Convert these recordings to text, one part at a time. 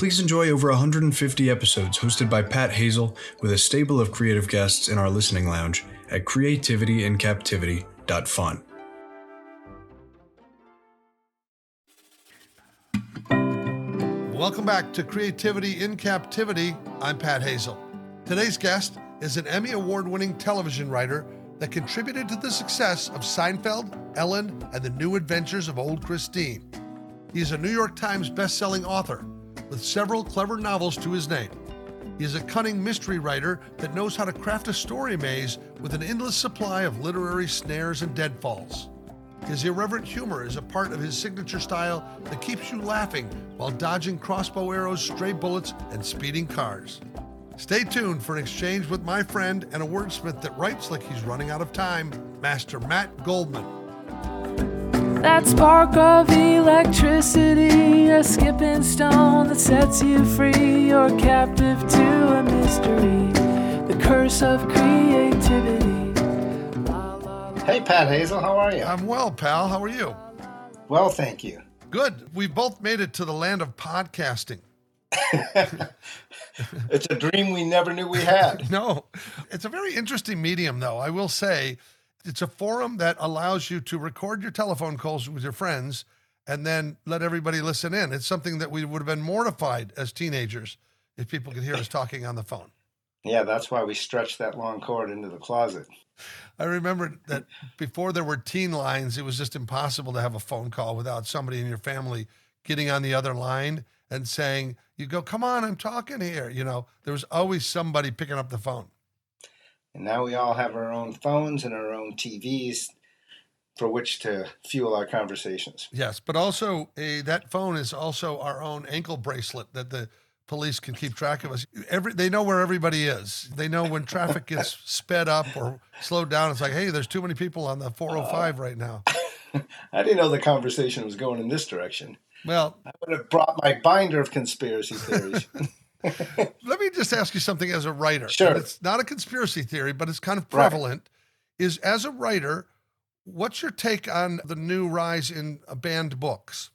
please enjoy over 150 episodes hosted by Pat Hazel with a stable of creative guests in our listening lounge at creativityincaptivity.fun. Welcome back to Creativity in Captivity. I'm Pat Hazel. Today's guest is an Emmy Award winning television writer that contributed to the success of Seinfeld, Ellen, and the new adventures of Old Christine. He's a New York Times best-selling author with several clever novels to his name. He is a cunning mystery writer that knows how to craft a story maze with an endless supply of literary snares and deadfalls. His irreverent humor is a part of his signature style that keeps you laughing while dodging crossbow arrows, stray bullets, and speeding cars. Stay tuned for an exchange with my friend and a wordsmith that writes like he's running out of time, Master Matt Goldman. That spark of electricity, a skipping stone that sets you free. You're captive to a mystery, the curse of creativity. La, la, la. Hey, Pat Hazel, how are you? I'm well, pal. How are you? well, thank you. Good. We've both made it to the land of podcasting. It's a dream we never knew we had. No, it's a very interesting medium, though. I will say it's a forum that allows you to record your telephone calls with your friends and then let everybody listen in. It's something that we would have been mortified as teenagers if people could hear us talking on the phone. Yeah, that's why we stretched that long cord into the closet. I remember that before there were teen lines, it was just impossible to have a phone call without somebody in your family getting on the other line and saying, You go, come on, I'm talking here. You know, there was always somebody picking up the phone. And now we all have our own phones and our own TVs for which to fuel our conversations. Yes, but also a, that phone is also our own ankle bracelet that the police can keep track of us. Every they know where everybody is. They know when traffic gets sped up or slowed down. It's like, hey, there's too many people on the 405 right now. I didn't know the conversation was going in this direction. Well, I would have brought my binder of conspiracy theories. let me just ask you something as a writer. Sure. It's not a conspiracy theory, but it's kind of Right. prevalent. Is as a writer, what's your take on the new rise in banned books?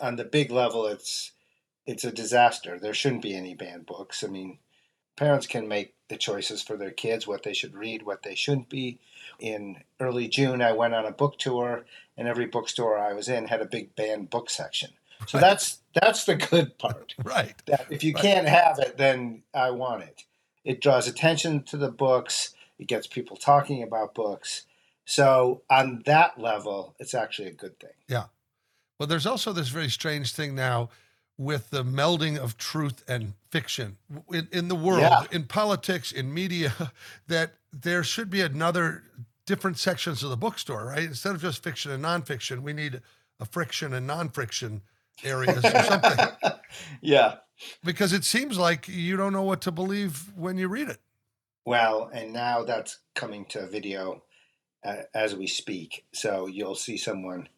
On the big level, it's it's a disaster. There shouldn't be any banned books. I mean, parents can make the choices for their kids what they should read, what they shouldn't be. In early June, I went on a book tour, and every bookstore I was in had a big banned book section. So Right. that's that's the good part. Right. that if you Right. can't have it, then I want it. It draws attention to the books. It gets people talking about books. So on that level, it's actually a good thing. Yeah. Well, there's also this very strange thing now with the melding of truth and fiction in, in the world, Yeah. in politics, in media, that there should be another different sections of the bookstore, right? Instead of just fiction and nonfiction, we need a friction and non-friction areas or something. yeah. because it seems like you don't know what to believe when you read it. Well, and now that's coming to video uh, as we speak. So you'll see someone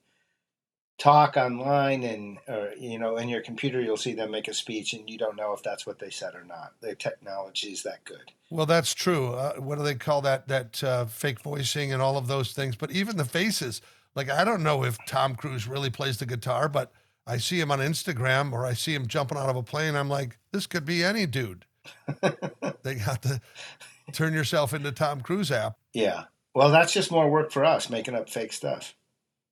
talk online and or you know in your computer you'll see them make a speech and you don't know if that's what they said or not the technology is that good Well, that's true. Uh, what do they call that? That uh, fake voicing and all of those things. But even the faces, like I don't know if Tom Cruise really plays the guitar, but I see him on Instagram or I see him jumping out of a plane. I'm like, this could be any dude. they got the turn yourself into Tom Cruise app. yeah well that's just more work for us making up fake stuff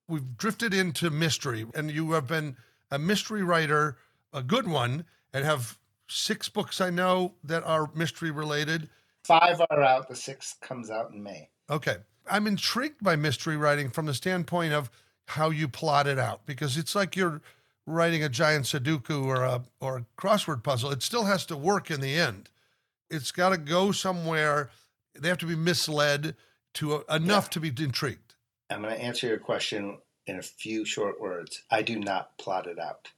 We've drifted into mystery, and you have been a mystery writer, a good one, and have six books I know that are mystery related. five are out the sixth comes out in may Okay. I'm intrigued by mystery writing from the standpoint of how you plot it out because it's like you're writing a giant Sudoku or a or a crossword puzzle. It still has to work in the end. It's got to go somewhere. They have to be misled to enough to be intrigued. i'm going to answer your question in a few short words i do not plot it out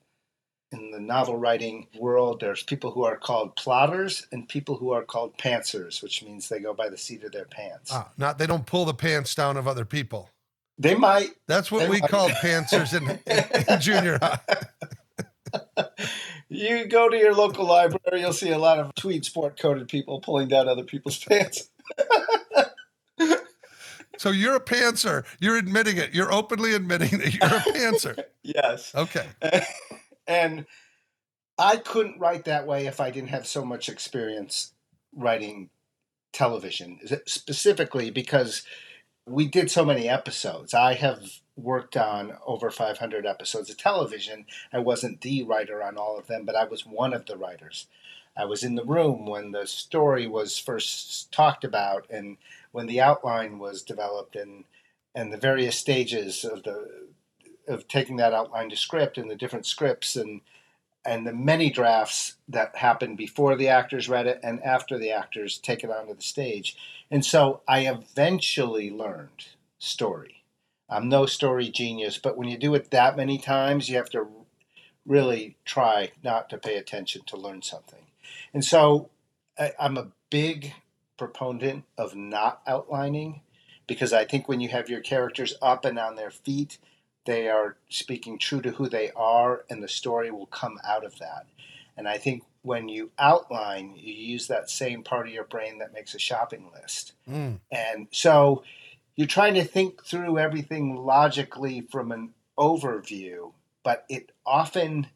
in the novel writing world, there's people who are called plotters and people who are called pantsers, which means they go by the seat of their pants. Ah, not they don't pull the pants down of other people. They might. That's what we might. called pantsers in, in, in junior high. You go to your local library, you'll see a lot of tweed sport coated people pulling down other people's pants. So you're a pantser. You're admitting it. You're openly admitting that you're a pantser. Yes. Okay. and I couldn't write that way if I didn't have so much experience writing television, specifically because we did so many episodes. I have worked on over 500 episodes of television. I wasn't the writer on all of them, but I was one of the writers. I was in the room when the story was first talked about and when the outline was developed and and the various stages of the of taking that outline to script and the different scripts and and the many drafts that happen before the actors read it and after the actors take it onto the stage. And so I eventually learned story. I'm no story genius, but when you do it that many times, you have to really try not to pay attention to learn something. And so I, I'm a big proponent of not outlining because I think when you have your characters up and on their feet, they are speaking true to who they are, and the story will come out of that. And I think when you outline, you use that same part of your brain that makes a shopping list. Mm. And so you're trying to think through everything logically from an overview, but it often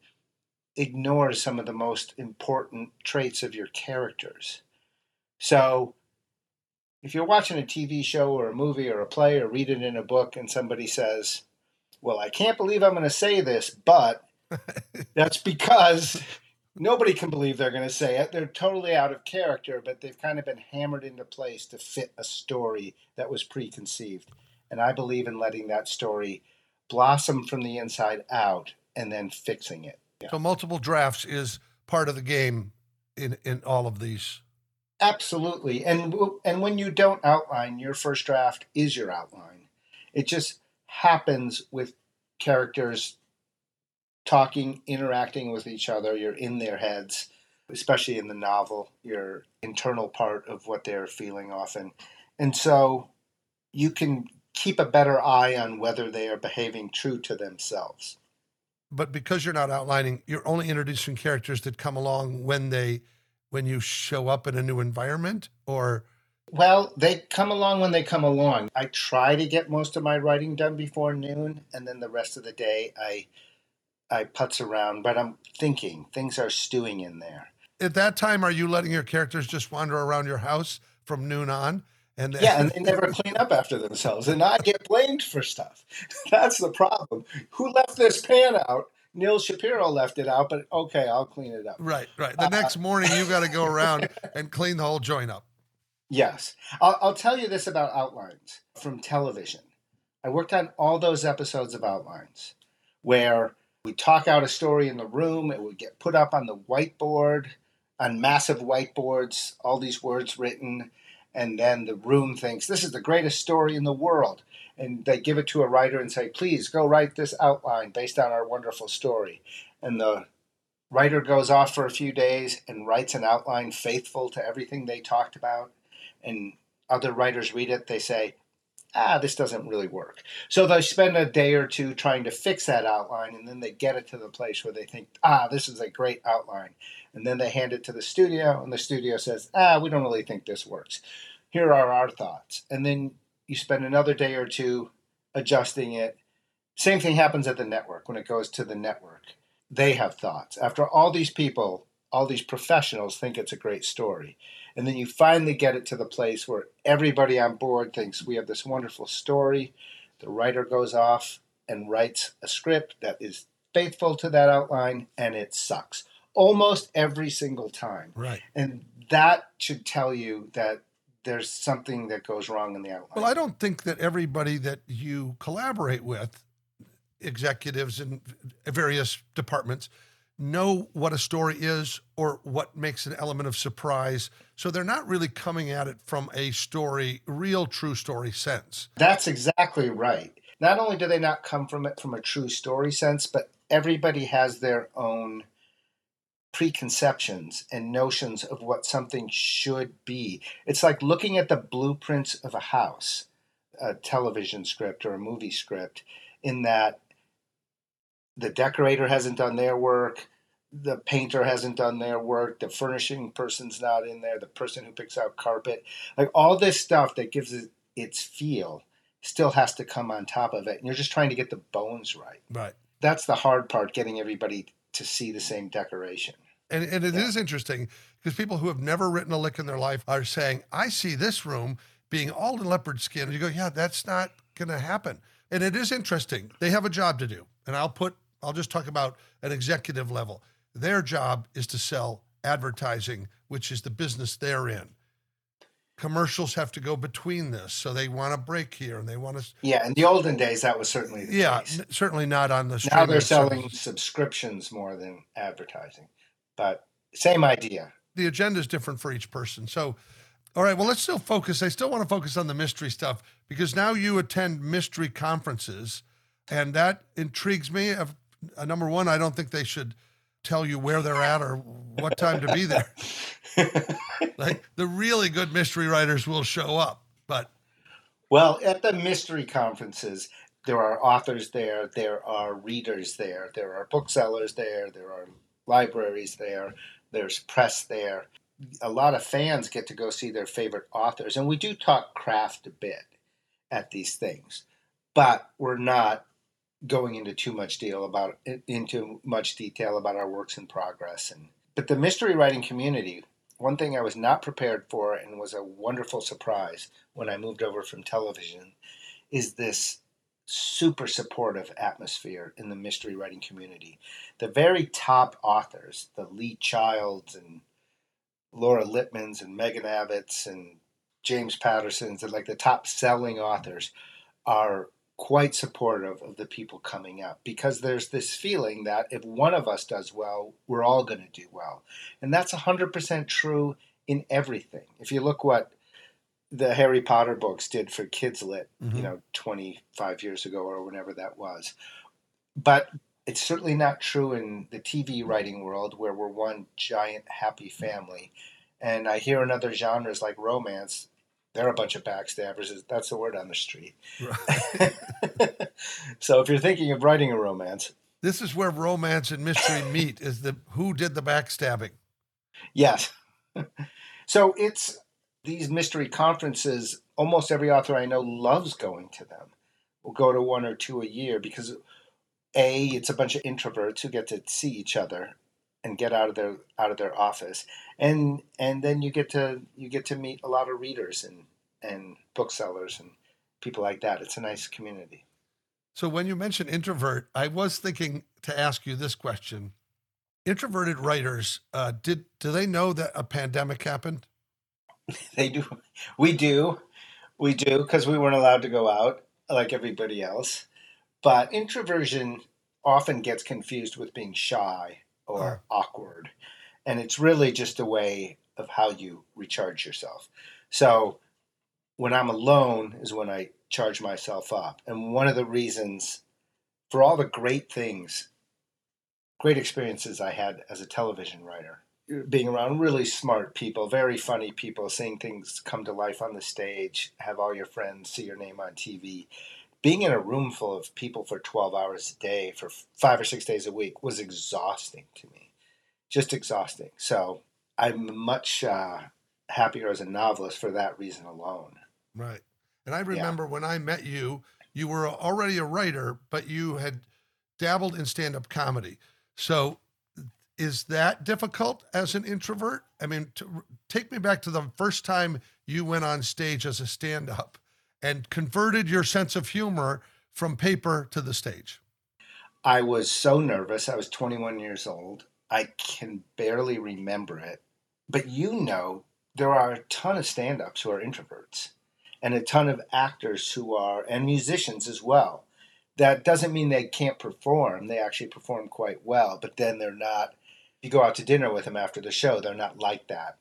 ignores some of the most important traits of your characters. So if you're watching a TV show or a movie or a play or read it in a book and somebody says, Well, I can't believe I'm going to say this, but that's because nobody can believe they're going to say it. They're totally out of character, but they've kind of been hammered into place to fit a story that was preconceived. And I believe in letting that story blossom from the inside out and then fixing it. So multiple drafts is part of the game in in all of these. Absolutely. And and when you don't outline, your first draft is your outline. It just happens with characters talking, interacting with each other. You're in their heads, especially in the novel, your internal part of what they're feeling often. And so you can keep a better eye on whether they are behaving true to themselves. But because you're not outlining, you're only introducing characters that come along when they when you show up in a new environment or Well, they come along when they come along. I try to get most of my writing done before noon, and then the rest of the day I I putz around, but I'm thinking things are stewing in there. at that time are you letting your characters just wander around your house from noon on and Yeah, and they never clean up after themselves, and I get blamed for stuff. That's the problem. Who left this pan out? Nils Shapiro left it out, but okay, I'll clean it up. right right the uh, next uh, morning you got to go around and clean the whole joint up Yes. I'll, I'll tell you this about outlines from television. I worked on all those episodes of outlines where we talk out a story in the room, it would get put up on the whiteboard, on massive whiteboards, all these words written, and then the room thinks, this is the greatest story in the world. And they give it to a writer and say, please go write this outline based on our wonderful story. And the writer goes off for a few days and writes an outline faithful to everything they talked about and other writers read it, they say, ah, this doesn't really work. So they spend a day or two trying to fix that outline, and then they get it to the place where they think, ah, this is a great outline. And then they hand it to the studio, and the studio says, ah, we don't really think this works. Here are our thoughts. And then you spend another day or two adjusting it. Same thing happens at the network when it goes to the network. They have thoughts. After all these people, all these professionals think it's a great story. And then you finally get it to the place where everybody on board thinks we have this wonderful story. The writer goes off and writes a script that is faithful to that outline, and it sucks almost every single time. right And that should tell you that there's something that goes wrong in the outline. well i don't think that everybody that you collaborate with executives in various departments know what a story is or what makes an element of surprise so they're not really coming at it from a story real true story sense That's exactly right. Not only do they not come from it from a true story sense, but everybody has their own preconceptions and notions of what something should be. It's like looking at the blueprints of a house, a television script or a movie script, in that the decorator hasn't done their work, the painter hasn't done their work, the furnishing person's not in there, the person who picks out carpet, like all this stuff that gives it its feel still has to come on top of it. And you're just trying to get the bones right. Right. That's the hard part, getting everybody to see the same decoration. And, and it yeah. is interesting because people who have never written a lick in their life are saying, I see this room being all in leopard skin. And you go, yeah, that's not going to happen. And it is interesting. They have a job to do. And I'll put, I'll just talk about an executive level. Their job is to sell advertising, which is the business they're in. Commercials have to go between this, so they want to break here and they want to. Yeah, in the olden days, that was certainly the yeah, case. certainly not on the. Now they're selling subscriptions more than advertising, but same idea. The agenda is different for each person. So, all right, well, let's still focus. I still want to focus on the mystery stuff because now you attend mystery conferences, and that intrigues me. Uh, number one, I don't think they should tell you where they're at or what time to be there. like the really good mystery writers will show up, but well, at the mystery conferences, there are authors there, there are readers there, there are booksellers there, there are libraries there, there's press there. A lot of fans get to go see their favorite authors, and we do talk craft a bit at these things, but we're not going into too much deal about into much detail about our works in progress and but the mystery writing community one thing I was not prepared for and was a wonderful surprise when I moved over from television is this super supportive atmosphere in the mystery writing community. The very top authors, the Lee Childs and Laura Lippmans and Megan Abbotts and James Pattersons, and like the top selling authors, are quite supportive of the people coming up because there's this feeling that if one of us does well, we're all going to do well. And that's 100% true in everything. If you look what the Harry Potter books did for Kids Lit, mm-hmm. you know, 25 years ago or whenever that was. But it's certainly not true in the TV writing world where we're one giant happy family. And I hear in other genres like romance, they're a bunch of backstabbers. That's the word on the street. Right. so if you're thinking of writing a romance, this is where romance and mystery meet. Is the who did the backstabbing? Yes. so it's these mystery conferences. Almost every author I know loves going to them. We'll go to one or two a year because a it's a bunch of introverts who get to see each other and get out of their out of their office. And and then you get to you get to meet a lot of readers and and booksellers and people like that. It's a nice community. So when you mentioned introvert i was thinking to ask you this question. Introverted writers uh, did do they know that a pandemic happened? They do. We do. We do because we weren't allowed to go out like everybody else. But introversion often gets confused with being shy or oh. awkward. And it's really just a way of how you recharge yourself. So when I'm alone is when I charge myself up. And one of the reasons for all the great things, great experiences I had as a television writer, being around really smart people, very funny people, seeing things come to life on the stage, have all your friends see your name on TV. Being in a room full of people for 12 hours a day for five or six days a week was exhausting to me just exhausting. So I'm much uh, happier as a novelist for that reason alone. Right. And I remember yeah. when I met you, you were already a writer, but you had dabbled in stand up comedy. So is that difficult as an introvert? I mean, to, take me back to the first time you went on stage as a stand up and converted your sense of humor from paper to the stage. I was so nervous. I was 21 years old. I can barely remember it. But you know, there are a ton of stand ups who are introverts and a ton of actors who are, and musicians as well. That doesn't mean they can't perform. They actually perform quite well, but then they're not, if you go out to dinner with them after the show, they're not like that,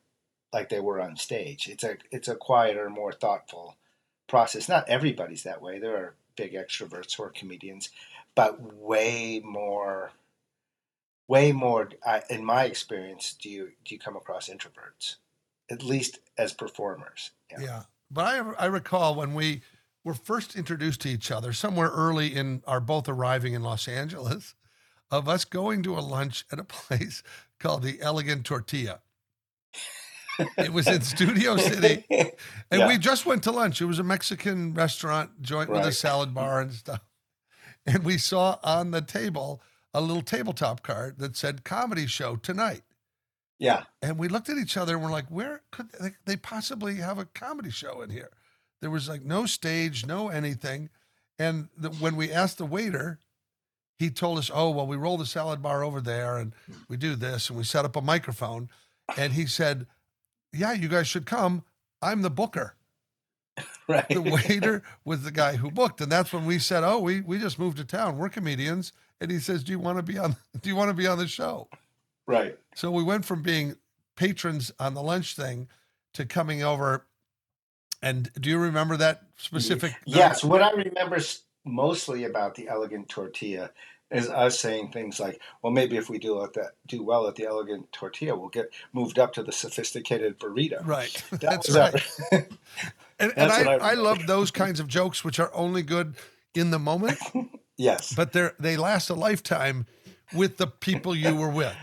like they were on stage. It's a, it's a quieter, more thoughtful process. Not everybody's that way. There are big extroverts who are comedians, but way more way more. I, in my experience, do you do you come across introverts, at least as performers? Yeah. But I, I recall when we were first introduced to each other, somewhere early in our both arriving in Los Angeles, of us going to a lunch at a place called the Elegant Tortilla. It was in Studio City, and Yeah. we just went to lunch. It was a Mexican restaurant joint with a salad bar and stuff. And we saw on the table a little tabletop card that said "comedy show tonight." yeah, And we looked at each other and we're like, where could they, they possibly have a comedy show in here? There was like no stage, no anything. And the, when we asked the waiter, he told us, oh, well, we roll the salad bar over there and we do this and we set up a microphone. And he said, yeah, you guys should come. I'm the booker. right. The waiter was the guy who booked. And that's when we said, oh, we, we just moved to town. We're comedians. And he says, do you want to be on, do you want to be on the show? right. So we went from being patrons on the lunch thing to coming over. And do you remember that specific? Yes, what I remember mostly about the elegant tortilla is us saying things like, "Well, maybe if we do at that do well at the elegant tortilla, we'll get moved up to the sophisticated burrito." Right. That That's right. our- And, and I, I I, love those kinds of jokes, which are only good in the moment, yes, but they're they last a lifetime with the people you were with.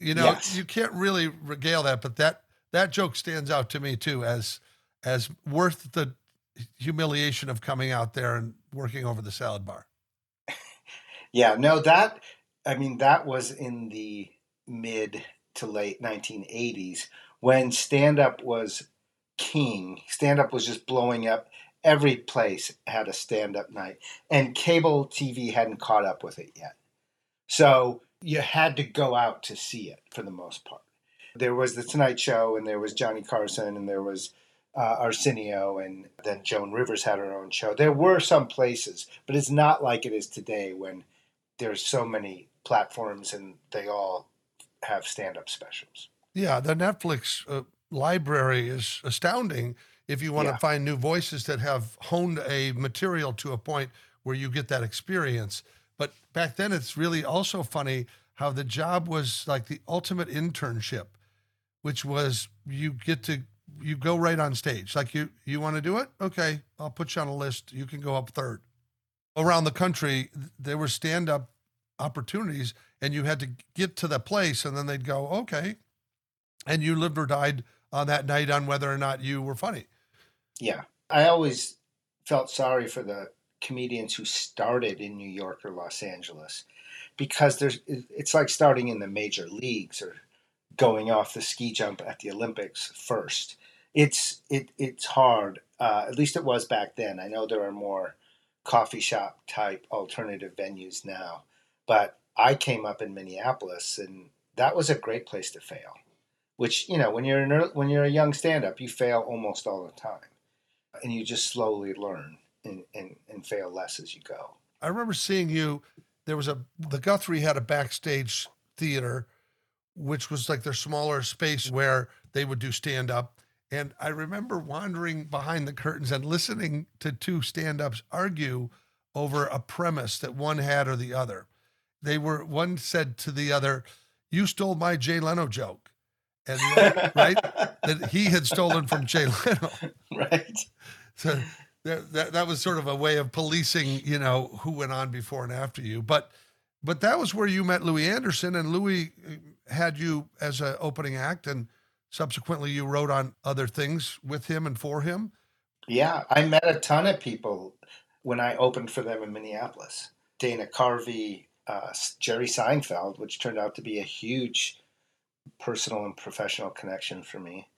You know, Yes. you can't really regale that, but that that joke stands out to me too as as worth the humiliation of coming out there and working over the salad bar. Yeah, no, that I mean that was in the mid to late 1980s when stand up was king. Stand up was just blowing up. Every place had a stand up night, and cable TV hadn't caught up with it yet. So you had to go out to see it for the most part. There was the Tonight Show, and there was Johnny Carson, and there was uh, Arsenio, and then Joan Rivers had her own show. There were some places, but it's not like it is today when there's so many platforms and they all have stand up specials. Yeah, the Netflix uh, library is astounding if you want Yeah. to find new voices that have honed a material to a point where you get that experience. But back then, it's really also funny how the job was like the ultimate internship, which was you get to you go right on stage. Like you you want to do it? Okay, I'll put you on a list. You can go up third. Around the country, there were stand up opportunities, and you had to get to the place, and then they'd go, okay, and you lived or died on that night on whether or not you were funny. Yeah. I always felt sorry for the comedians who started in New York or Los Angeles because there's it's like starting in the major leagues or going off the ski jump at the Olympics first. It's it it's hard. Uh, at least it was back then. I know there are more coffee shop type alternative venues now, but I came up in Minneapolis and that was a great place to fail. Which you know, when you're an ear- when you're a young stand up, you fail almost all the time and you just slowly learn and, and, and fail less as you go. I remember seeing you. There was a the Guthrie had a backstage theater, which was like their smaller space where they would do stand up. And I remember wandering behind the curtains and listening to two stand ups argue over a premise that one had or the other. They were one said to the other, "You stole my Jay Leno joke," and right that he had stolen from Jay Leno. right. So that, that that was sort of a way of policing, you know, who went on before and after you. But but that was where you met Louie Anderson, and Louie uh, had you as an opening act, and subsequently you wrote on other things with him and for him. Yeah, I met a ton of people when I opened for them in Minneapolis. Dana Carvey, uh, Jerry Seinfeld, which turned out to be a huge personal and professional connection for me,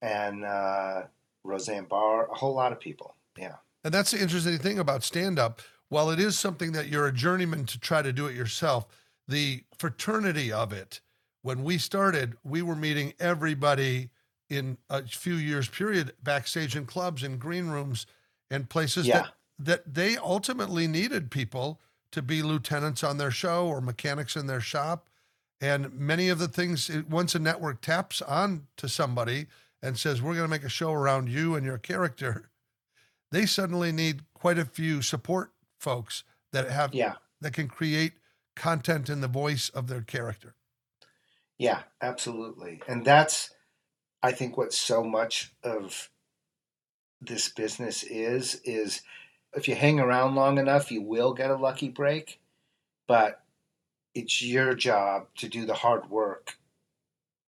and uh, Roseanne Barr, a whole lot of people. Yeah. And that's the interesting thing about stand up. While it is something that you're a journeyman to try to do it yourself, the fraternity of it, when we started, we were meeting everybody in a few years period backstage in clubs and green rooms and places Yeah. that that they ultimately needed people to be lieutenants on their show or mechanics in their shop and many of the things once a network taps on to somebody and says we're going to make a show around you and your character they suddenly need quite a few support folks that have Yeah. that can create content in the voice of their character Yeah, absolutely. And that's, I think, what so much of this business is, is if you hang around long enough, you will get a lucky break, but it's your job to do the hard work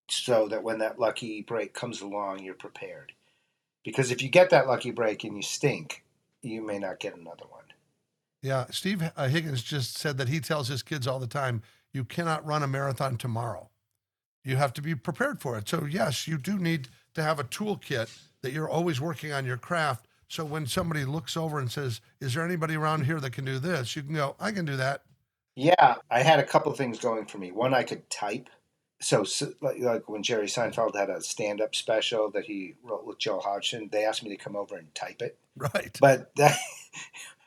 so that when that lucky break comes along, you're prepared. Because if you get that lucky break and you stink, you may not get another one. Yeah, Steve uh, Higgins just said that he tells his kids all the time, you cannot run a marathon tomorrow. You have to be prepared for it. So, yes, you do need to have a toolkit that you're always working on your craft. So, when somebody looks over and says, Is there anybody around here that can do this? You can go, I can do that. Yeah, I had a couple things going for me. One, I could type. So, so like, like when Jerry Seinfeld had a stand up special that he wrote with Joel Hodgson, they asked me to come over and type it. Right. But that,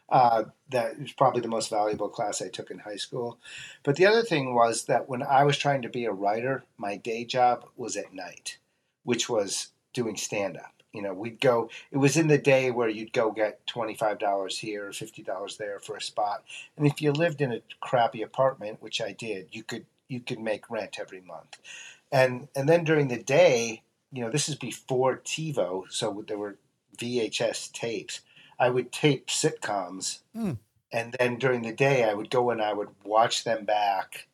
uh, that was probably the most valuable class I took in high school. But the other thing was that when I was trying to be a writer, my day job was at night, which was doing stand up. You know, we'd go, it was in the day where you'd go get $25 here, or $50 there for a spot. And if you lived in a crappy apartment, which I did, you could, you could make rent every month. And, and then during the day, you know, this is before TiVo, so there were VHS tapes. I would tape sitcoms, Mm. and then during the day, I would go and I would watch them back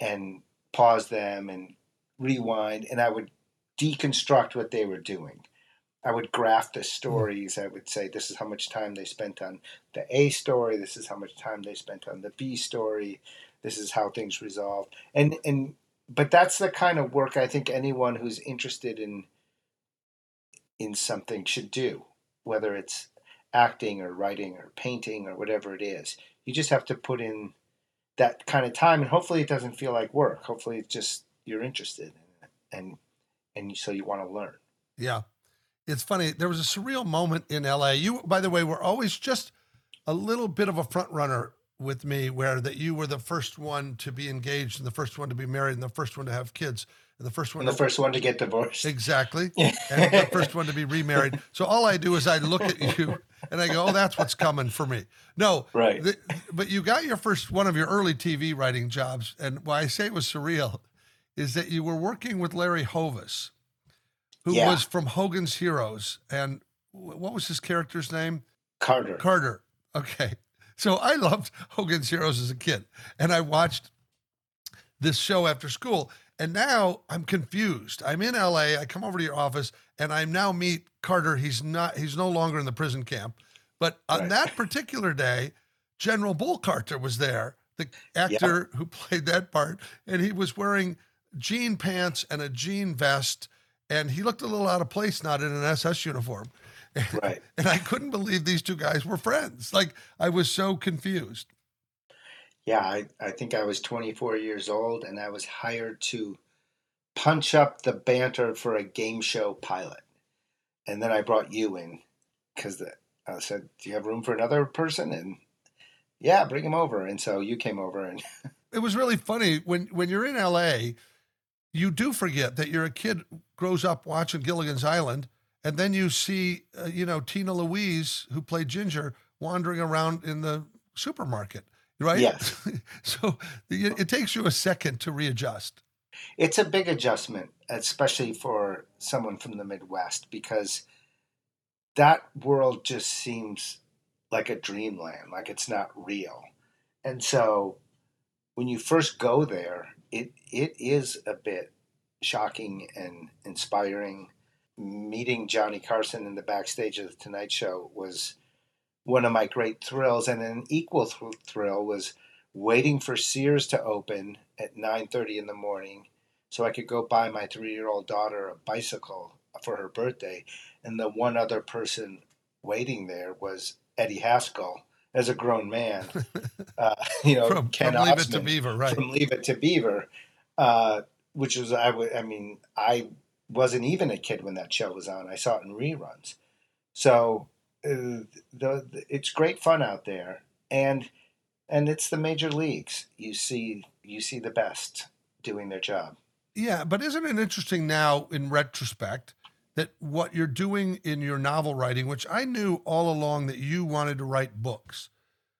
and pause them and rewind, and I would deconstruct what they were doing. I would graph the stories. I would say, this is how much time they spent on the A story. This is how much time they spent on the B story. This is how things resolved. And and but that's the kind of work I think anyone who's interested in in something should do, whether it's acting or writing or painting or whatever it is. You just have to put in that kind of time, and hopefully it doesn't feel like work. Hopefully it's just you're interested in and and so you want to learn. Yeah. It's funny. There was a surreal moment in LA. You, by the way, were always just a little bit of a front runner with me, where that you were the first one to be engaged and the first one to be married and the first one to have kids the first one And the to first one to get divorced. Exactly. and the first one to be remarried. So all I do is I look at you and I go, oh, that's what's coming for me. No. Right. the- but you got your first one of your early TV writing jobs. And why I say it was surreal is that you were working with Larry Hovis, who Yeah. was from Hogan's Heroes. And what was his character's name? Carter. Carter. Okay. So I loved Hogan's Heroes as a kid, and I watched this show after school. And now I'm confused. I'm in LA. I come over to your office, and I now meet Carter. He's not. He's no longer in the prison camp. But on Right. that particular day, General Burkhalter was there, the actor who played that part, and he was wearing jean pants and a jean vest, and he looked a little out of place, not in an SS uniform. Right. And I couldn't believe these two guys were friends. Like I was so confused. Yeah, I, I think I was 24 years old and I was hired to punch up the banter for a game show pilot. And then I brought you in because I said, Do you have room for another person? And yeah, bring him over. And so you came over and It was really funny when when you're in LA, you do forget that you're a kid grows up watching Gilligan's Island, and then you see, uh, you know, Tina Louise, who played Ginger, wandering around in the supermarket, right? Yes. so it, it takes you a second to readjust. it's a big adjustment, especially for someone from the Midwest, because that world just seems like a dreamland, like it's not real. And so when you first go there, it it is a bit shocking and inspiring. Meeting Johnny Carson in the backstage of the Tonight Show was one of my great thrills, and an equal thr- thrill was waiting for Sears to open at 9:30 in the morning so I could go buy my three year old daughter a bicycle for her birthday. And the one other person waiting there was Eddie Haskell as a grown man. Uh, you know, from Ken from Leave It to Beaver, right? from Leave It to Beaver, uh, which was I would I mean I wasn't even a kid when that show was on. I saw it in reruns. So the, the it's great fun out there, and and it's the major leagues. You see you see the best doing their job. Yeah, but isn't it interesting now in retrospect that what you're doing in your novel writing, which I knew all along that you wanted to write books,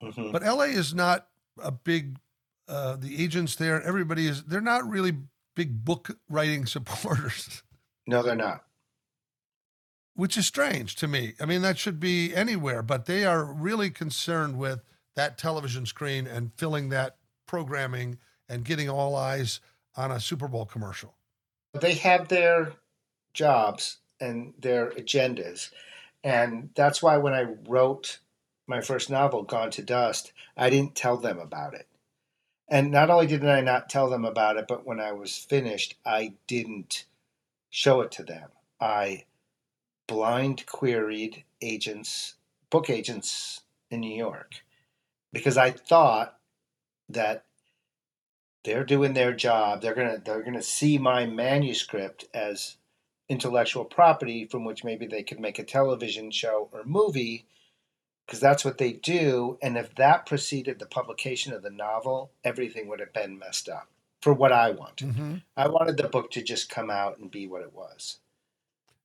Mhm. but LA is not a big, uh, the agents there, everybody is, they're not really big book writing supporters. No, they're not. Which is strange to me. I mean, that should be anywhere, but they are really concerned with that television screen and filling that programming and getting all eyes on a Super Bowl commercial. They have their jobs and their agendas. And that's why when I wrote my first novel, Gone to Dust, I didn't tell them about it. And not only did I not tell them about it, but when I was finished, I didn't show it to them. I blind queried agents, book agents in New York, because I thought that they're doing their job. They're gonna they're gonna see my manuscript as intellectual property from which maybe they could make a television show or movie because that's what they do. And if that preceded the publication of the novel, everything would have been messed up for what I wanted. Mm-hmm. I wanted the book to just come out and be what it was.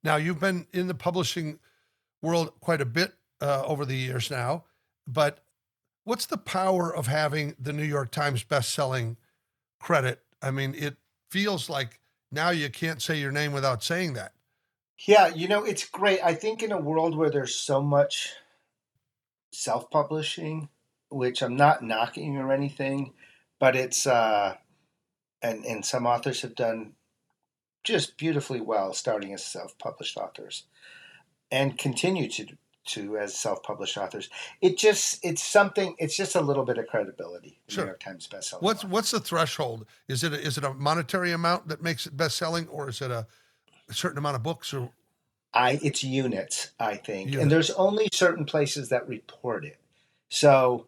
Now, you've been in the publishing world quite a bit uh, over the years now, but what's the power of having the New York Times best-selling credit? I mean, it feels like now you can't say your name without saying that. Yeah, you know, it's great. I think in a world where there's so much self publishing, which I'm not knocking or anything, but it's, uh, and, and some authors have done just beautifully well starting as self published authors and continue to to as self-published authors. It just it's something. It's just a little bit of credibility. Sure. New York Times bestseller. What's what's the threshold? Is it a, is it a monetary amount that makes it best selling, or is it a, a certain amount of books? Or I it's units, I think, Units. and there's only certain places that report it. So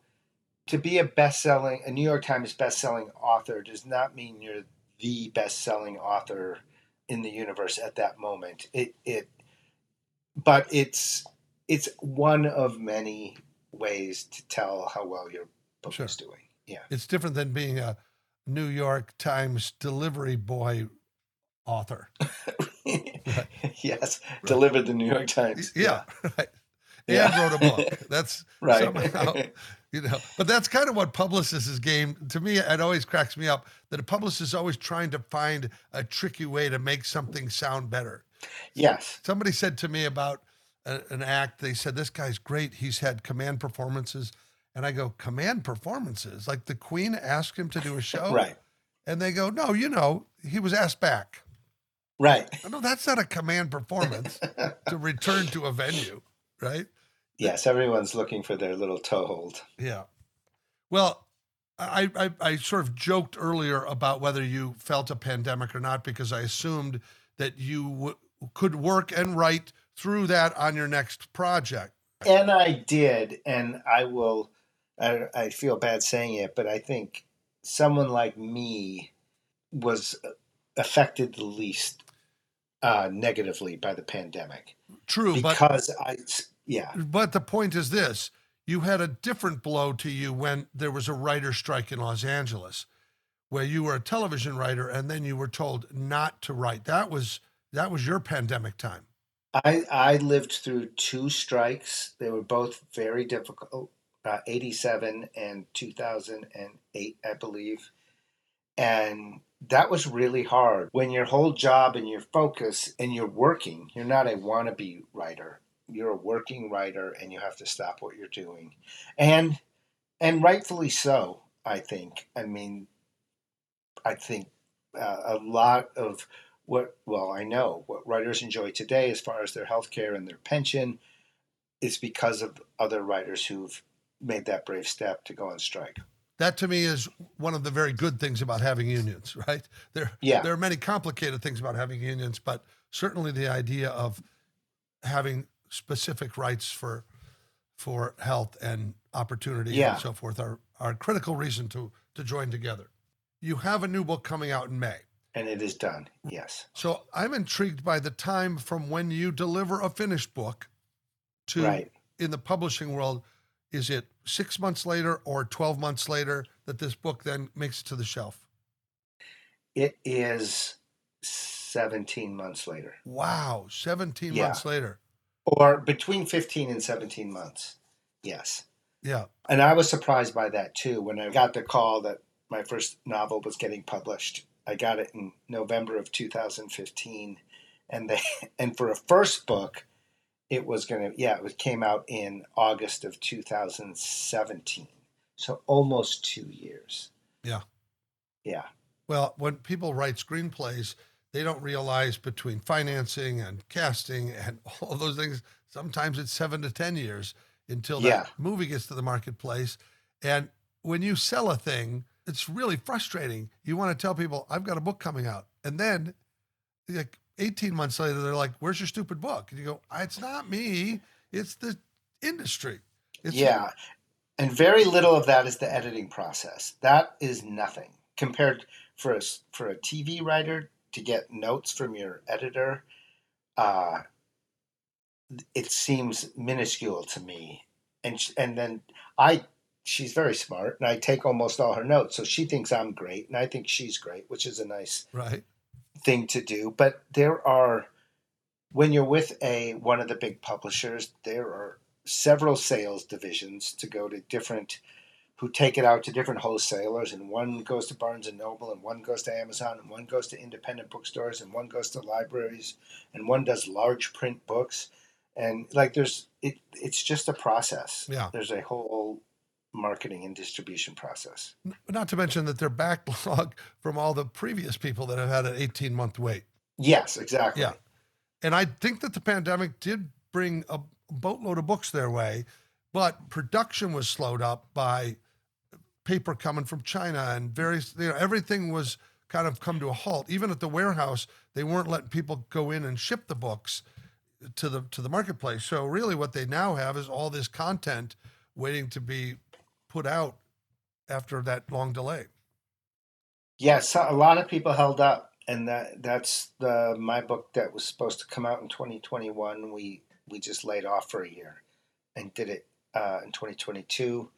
to be a best-selling, a New York Times best-selling author does not mean you're the best-selling author in the universe at that moment. It it, but it's it's one of many ways to tell how well your book Sure. is doing. Yeah. it's different than being a New York Times delivery boy author. yes, delivered the New York Times. Yeah, right. Yeah. Wrote a book. That's Right. somehow you know but that's kind of what publicists' game to me it always cracks me up that a publicist is always trying to find a tricky way to make something sound better yes. somebody said to me about a, an act they said this guy's great he's had command performances and i go command performances like the queen asked him to do a show Right. and they go no you know he was asked back Right. No, that's not a command performance to return to a venue right Yes, everyone's looking for their little toehold. Yeah. Well, I, I I sort of joked earlier about whether you felt a pandemic or not because I assumed that you w- could work and write through that on your next project. And I did, and I will. I, I feel bad saying it, but I think someone like me was affected the least uh, negatively by the pandemic True, but because I, yeah, but the point is this: you had a different blow to you when there was a writer strike in Los Angeles, where you were a television writer and then you were told not to write. That was that was your pandemic time. I I lived through two strikes. They were both very difficult. Uh, Eighty seven and two thousand and eight, I believe, and that was really hard. When your whole job and your focus and you're working, you're not a wannabe writer. You're a working writer, and you have to stop what you're doing, and and rightfully so. I think. I mean, I think uh, a lot of what well i know what writers enjoy today as far as their health care and their pension is because of other writers who've made that brave step to go on strike That to me is one of the very good things about having unions, right? There, Yeah. there are many complicated things about having unions, but certainly the idea of having specific rights for for health and opportunity Yeah. and so forth are are a critical reason to to join together. You have a new book coming out in May. and it is done yes So I'm intrigued by the time from when you deliver a finished book to Right. in the publishing world. Is it six months later or 12 months later that this book then makes it to the shelf? it is 17 months later Wow, 17 Yeah. months later. Or between 15 and 17 months yes Yeah. and i was surprised by that too when i got the call that my first novel was getting published I got it in November of 2015, and they and for a first book, it was gonna yeah it was, came out in August of 2017, so almost two years. Yeah. Yeah. Well, when people write screenplays, they don't realize between financing and casting and all of those things, sometimes it's seven to 10 years until that Yeah. movie gets to the marketplace. And when you sell a thing, it's really frustrating. You want to tell people, I've got a book coming out. And then, like 18 months later, they're like, Where's your stupid book? And you go, ah, It's not me, it's the industry. It's yeah. And very little of that is the editing process. That is nothing compared for a for a TV writer to get notes from your editor. Uh, it seems minuscule to me, and sh- and then I she's very smart, and I take almost all her notes, so she thinks I'm great, and I think she's great, which is a nice right. thing to do. But there are when you're with a one of the big publishers, there are several sales divisions to go to different who take it out to different wholesalers and one goes to Barnes and Noble and one goes to Amazon and one goes to independent bookstores and one goes to libraries and one does large print books and like there's it it's just a process. Yeah. There's a whole marketing and distribution process. Not to mention that their backlog from all the previous people that have had an 18 month wait. Yes, exactly. Yeah. And I think that the pandemic did bring a boatload of books their way, but production was slowed up by paper coming from China and various, you know, everything was kind of come to a halt. Even at the warehouse, they weren't letting people go in and ship the books to the to the marketplace. So really what they now have is all this content waiting to be put out after that long delay. Yes, a lot of people held up, and that that's the my book that was supposed to come out in 2021. We we just laid off for a year, and did it uh, in 2022.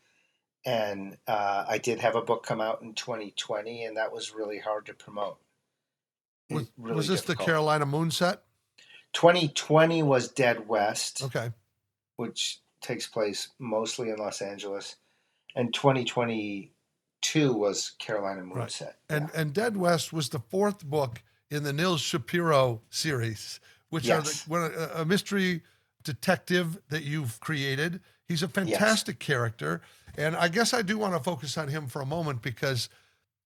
And uh, I did have a book come out in 2020, and that was really hard to promote. Was, really was this the. Carolina Moonset? 2020 was Dead West, Okay. which takes place mostly in Los Angeles, and 2022 was Carolina Right. Moonset. And and Dead West was the fourth book in the Nils Shapiro series, which are the, a mystery detective that you've created. He's a fantastic character, and I guess I do want to focus on him for a moment because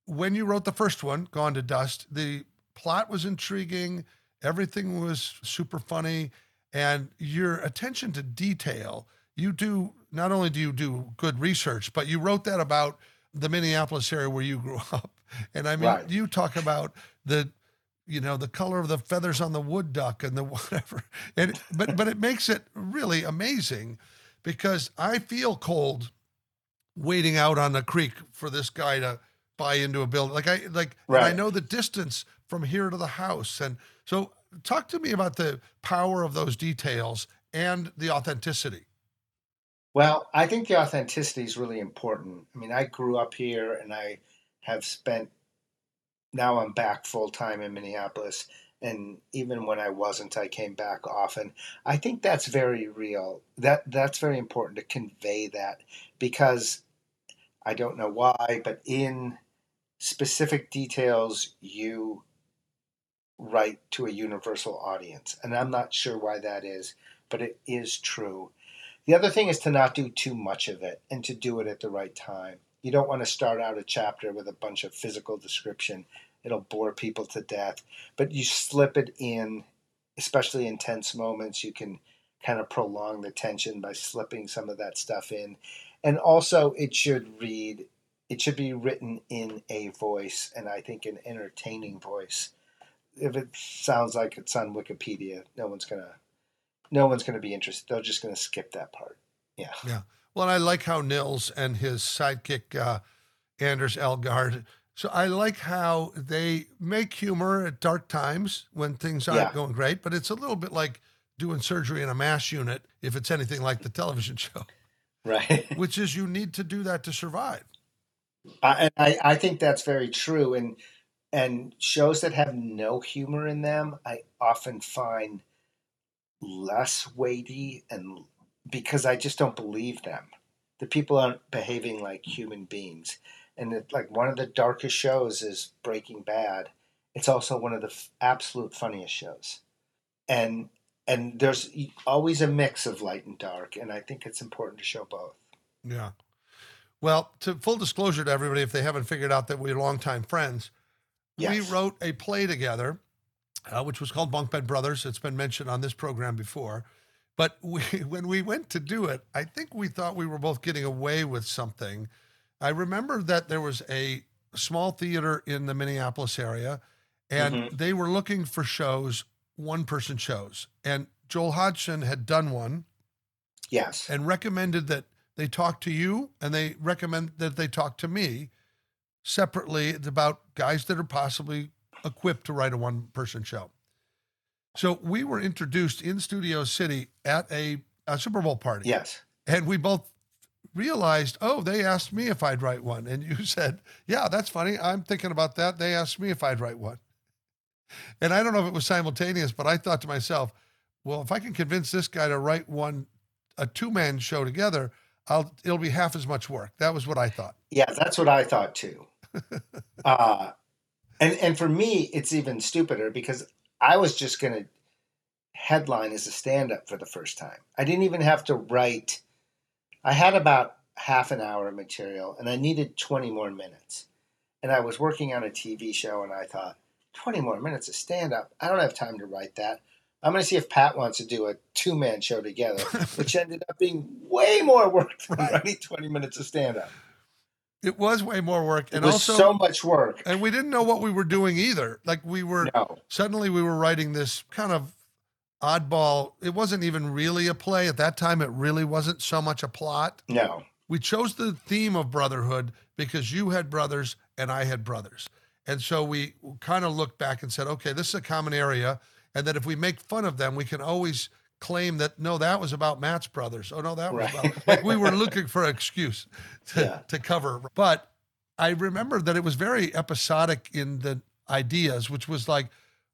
when you wrote the first one, Gone to Dust, the plot was intriguing, everything was super funny, and your attention to detail. You do not only do you do good research, but you wrote that about the Minneapolis area where you grew up. And I mean, Right. you talk about the, you know, the color of the feathers on the wood duck and the whatever. And but but it makes it really amazing because I feel cold waiting out on the creek for this guy to buy into a building. Like I like and I know the distance from here to the house. And so talk to me about the power of those details and the authenticity. Well, I think the authenticity is really important. I mean, I grew up here and I have spent, now I'm back full time in Minneapolis. And even when I wasn't, I came back often. I think that's very real. That That's very important to convey that because I don't know why, but in specific details, you write to a universal audience. And I'm not sure why that is, but it is true. The other thing is to not do too much of it and to do it at the right time. You don't want to start out a chapter with a bunch of physical description. It'll bore people to death. But you slip it in, especially in tense moments, you can kind of prolong the tension by slipping some of that stuff in. And also, it should read, it should be written in a voice, and I think an entertaining voice. If it sounds like it's on Wikipedia, no one's to no one's to be interested. They're just to skip that part. Yeah. Yeah. Well, I like how Nils and his sidekick uh, Anders Ellegaard. So I like how they make humor at dark times when things aren't Yeah. going great, but it's a little bit like doing surgery in a MASH unit if it's anything like the television show, Right. which is you need to do that to survive. I, I, I think that's very true. And and shows that have no humor in them, I often find less weighty, and because I just don't believe them. The people aren't behaving like human beings, and it, like one of the darkest shows is Breaking Bad. It's also one of the f- absolute funniest shows, and and there's always a mix of light and dark, and I think it's important to show both. Yeah. Well, to full disclosure to everybody, if they haven't figured out that we're longtime friends, we wrote a play together, uh, which was called Bunk Bed Brothers. It's been mentioned on this program before. But we, when we went to do it, I think we thought we were both getting away with something. I remember that there was a small theater in the Minneapolis area, and Mhm. they were looking for shows, one person shows. And Joel Hodgson had done one Yes, and recommended that they talk to you and they recommend that they talk to me separately It's about guys that are possibly equipped to write a one person show. So we were introduced in Studio City at a, a Super Bowl party. yes, And we both realized, oh, they asked me if I'd write one. And you said, yeah, that's funny. I'm thinking about that. They asked me if I'd write one. And I don't know if it was simultaneous, but I thought to myself, well, if I can convince this guy to write one, a two man show together, I'll, it'll be half as much work. That was what I thought. yeah. That's what I thought too. uh, and and for me, it's even stupider because I was just gonna headline as a stand up for the first time. I didn't even have to write. I had about half an hour of material, and I needed twenty more minutes. And I was working on a TV show, and I thought, 20 more minutes of stand up. I don't have time to write that. I'm going to see if Pat wants to do a two man show together, which ended up being way more work than Right. writing 20 minutes of stand up. It was way more work. It And was also, so much work. and we didn't know what we were doing either. Like we were, No, suddenly we were writing this kind of oddball. It wasn't even really a play at that time. It really wasn't so much a plot. no. We chose the theme of brotherhood because you had brothers and I had brothers. And so we kind of looked back and said, okay, this is a common area. And that if we make fun of them, we can always claim that, no, that was about Matt's brothers. Oh, no, that was Right. about, like we were looking for an excuse to, Yeah. to cover. But I remember that it was very episodic in the ideas, which was like,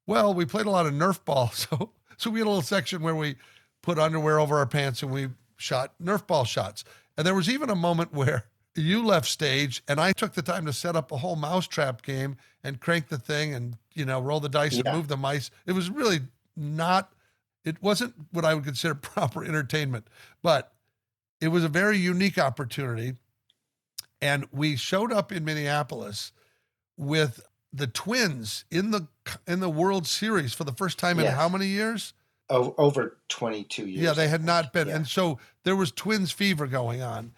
well, we played a lot of Nerf ball. So, so we had a little section where we put underwear over our pants and we shot Nerf ball shots. And there was even a moment where you left stage and I took the time to set up a whole mousetrap game and crank the thing and, you know, roll the dice Yeah. and move the mice. It was really not, it wasn't what I would consider proper entertainment, but it was a very unique opportunity. And we showed up in Minneapolis with the twins in the in the World Series for the first time in how many years? O- over 22 years. Yeah, they had not been. Yeah. And so there was twins fever going on.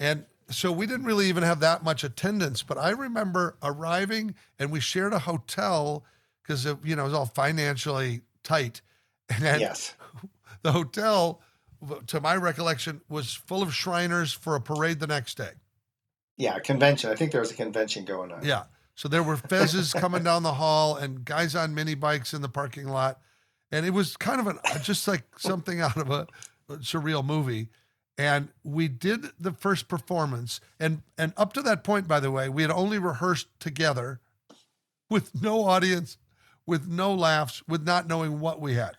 And so we didn't really even have that much attendance. But I remember arriving and we shared a hotel because, you know, it was all financially tight. And yes. the hotel, to my recollection, was full of Shriners for a parade the next day. Yeah, convention. I think there was a convention going on. Yeah. So there were fezzes coming down the hall and guys on mini bikes in the parking lot. And it was kind of an, uh, just like something out of a, a surreal movie. And we did the first performance. And, and up to that point, by the way, we had only rehearsed together with no audience, with no laughs, with not knowing what we had,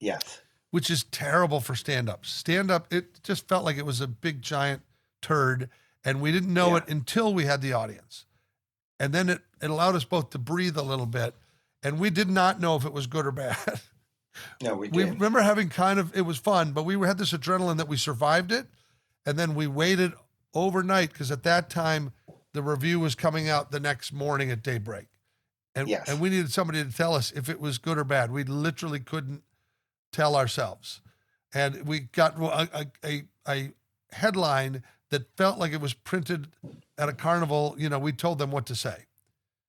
Yes. which is terrible for stand up. Stand up, it just felt like it was a big, giant turd. And we didn't know Yeah. it until we had the audience. And then it, it allowed us both to breathe a little bit. And we did not know if it was good or bad. No, we we remember having kind of, it was fun, but we had this adrenaline that we survived it. And then we waited overnight because at that time, the review was coming out the next morning at daybreak. And, Yes. and we needed somebody to tell us if it was good or bad. We literally couldn't tell ourselves. And we got a, a, a, a headline that felt like it was printed at a carnival. You know, we told them what to say.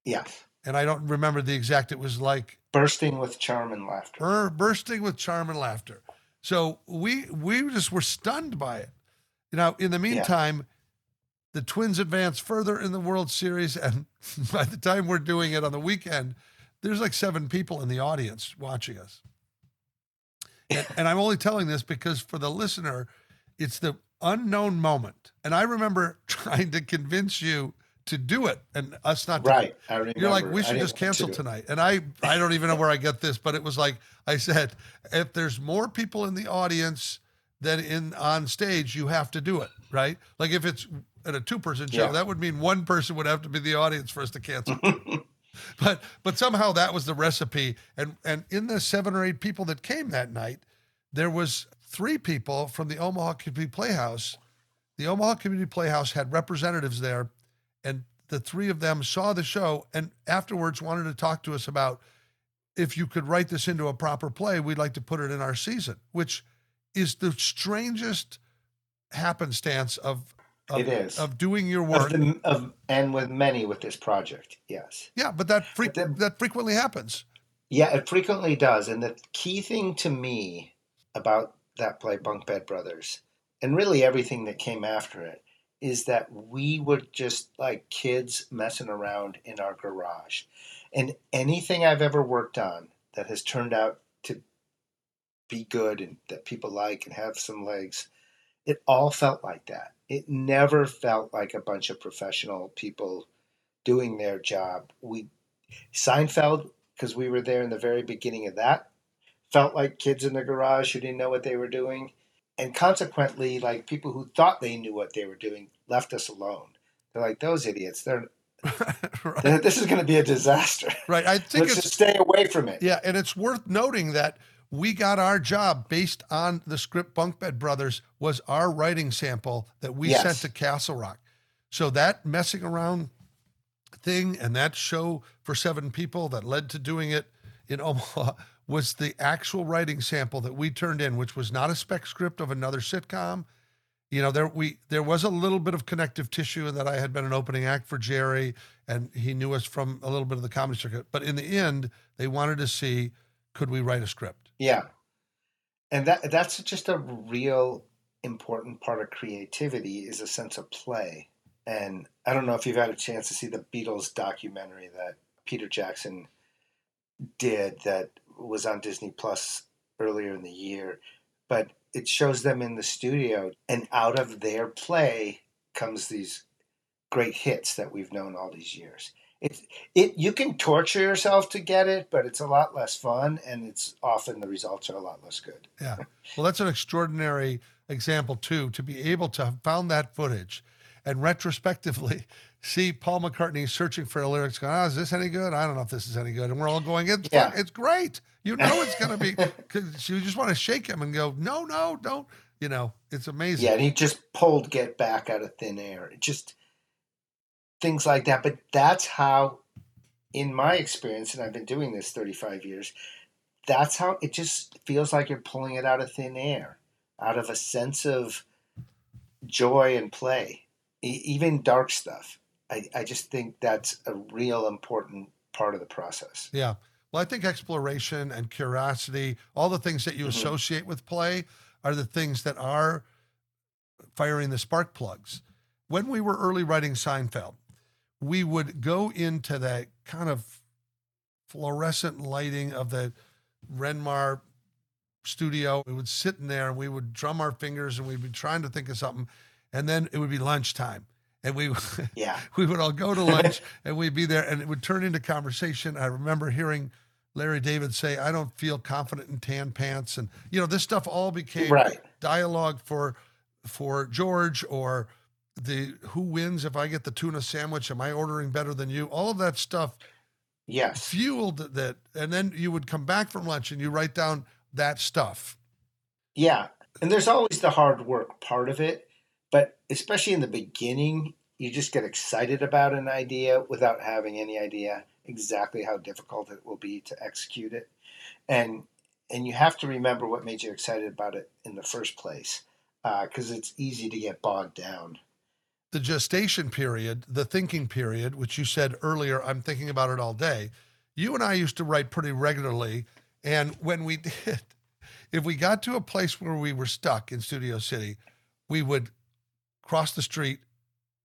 yes. And I don't remember the exact, it was like, Bursting with charm and laughter. bur- bursting with charm and laughter. So we we just were stunned by it. You know, in the meantime, the Twins advance further in the World Series, and by the time we're doing it on the weekend, there's like seven people in the audience watching us. And, and I'm only telling this because for the listener, it's the unknown moment. And I remember trying to convince you to do it and us not to Right. I remember. you're like, we should just want to cancel tonight. And I, I don't even know where I get this, but it was like I said, if there's more people in the audience than in on stage, you have to do it, right? Like if it's at a two person show. Yeah. That would mean one person would have to be the audience for us to cancel. but but somehow that was the recipe. And and in the seven or eight people that came that night, there was three people from the Omaha Community Playhouse. The Omaha Community Playhouse had representatives there, and the three of them saw the show and afterwards wanted to talk to us about if you could write this into a proper play, we'd like to put it in our season, which is the strangest happenstance of of, It is. of doing your Of work. the, of, and with many with this project, yes. yeah, but that fre- But then- that frequently happens. Yeah, it frequently does. And the key thing to me about that play, Bunk Bed Brothers, and really everything that came after it, is that we were just like kids messing around in our garage. And anything I've ever worked on that has turned out to be good and that people like and have some legs, it all felt like that. It never felt like a bunch of professional people doing their job. We Seinfeld, because we were there in the very beginning of that, felt like kids in the garage who didn't know what they were doing. And consequently, like people who thought they knew what they were doing left us alone. They're like, those idiots, they're, right. this is going to be a disaster. right. I think Let's it's just stay away from it. Yeah, and it's worth noting that we got our job based on the script Bunk Bed Brothers was our writing sample that we Yes. sent to Castle Rock. So that messing around thing and that show for seven people that led to doing it in Omaha was the actual writing sample that we turned in, which was not a spec script of another sitcom. You know, there we there was a little bit of connective tissue in that I had been an opening act for Jerry, and he knew us from a little bit of the comedy circuit. But in the end, they wanted to see could we write a script. Yeah. And that that's just a real important part of creativity is a sense of play. And I don't know if you've had a chance to see the Beatles documentary that Peter Jackson did that was on Disney Plus earlier in the year, but it shows them in the studio and out of their play comes these great hits that we've known all these years. It's it you can torture yourself to get it, but it's a lot less fun and it's often the results are a lot less good. Yeah. Well, that's an extraordinary example too to be able to have found that footage and retrospectively see Paul McCartney searching for lyrics, going, "Oh, is this any good? I don't know if this is any good." And we're all going, "It's Yeah. it's great. You know it's going to be." Because you just want to shake him and go, "No, no, don't." You know, it's amazing. Yeah, and he just pulled Get Back out of thin air. It just things like that. But that's how, in my experience, and I've been doing this 35 years, that's how it just feels like you're pulling it out of thin air, out of a sense of joy and play, e- even dark stuff. I, I just think that's a real important part of the process. Yeah. Well, I think exploration and curiosity, all the things that you Mhm. associate with play, are the things that are firing the spark plugs. When we were early writing Seinfeld, we would go into that kind of fluorescent lighting of the Renmar studio. We would sit in there and we would drum our fingers and we'd be trying to think of something. And then it would be lunchtime. And we Yeah. we would all go to lunch and we'd be there and it would turn into conversation. I remember hearing Larry David say, I don't feel confident in tan pants. And, you know, this stuff all became Right. dialogue for for George or the who wins if I get the tuna sandwich? Am I ordering better than you? All of that stuff Yes. fueled that. And then you would come back from lunch and you write down that stuff. Yeah. And there's always the hard work part of it, but especially in the beginning, you just get excited about an idea without having any idea exactly how difficult it will be to execute it. And and you have to remember what made you excited about it in the first place, uh, because it's easy to get bogged down. the gestation period, the thinking period, which you said earlier, I'm thinking about it all day. You and I used to write pretty regularly. And when we did, if we got to a place where we were stuck in Studio City, we would cross the street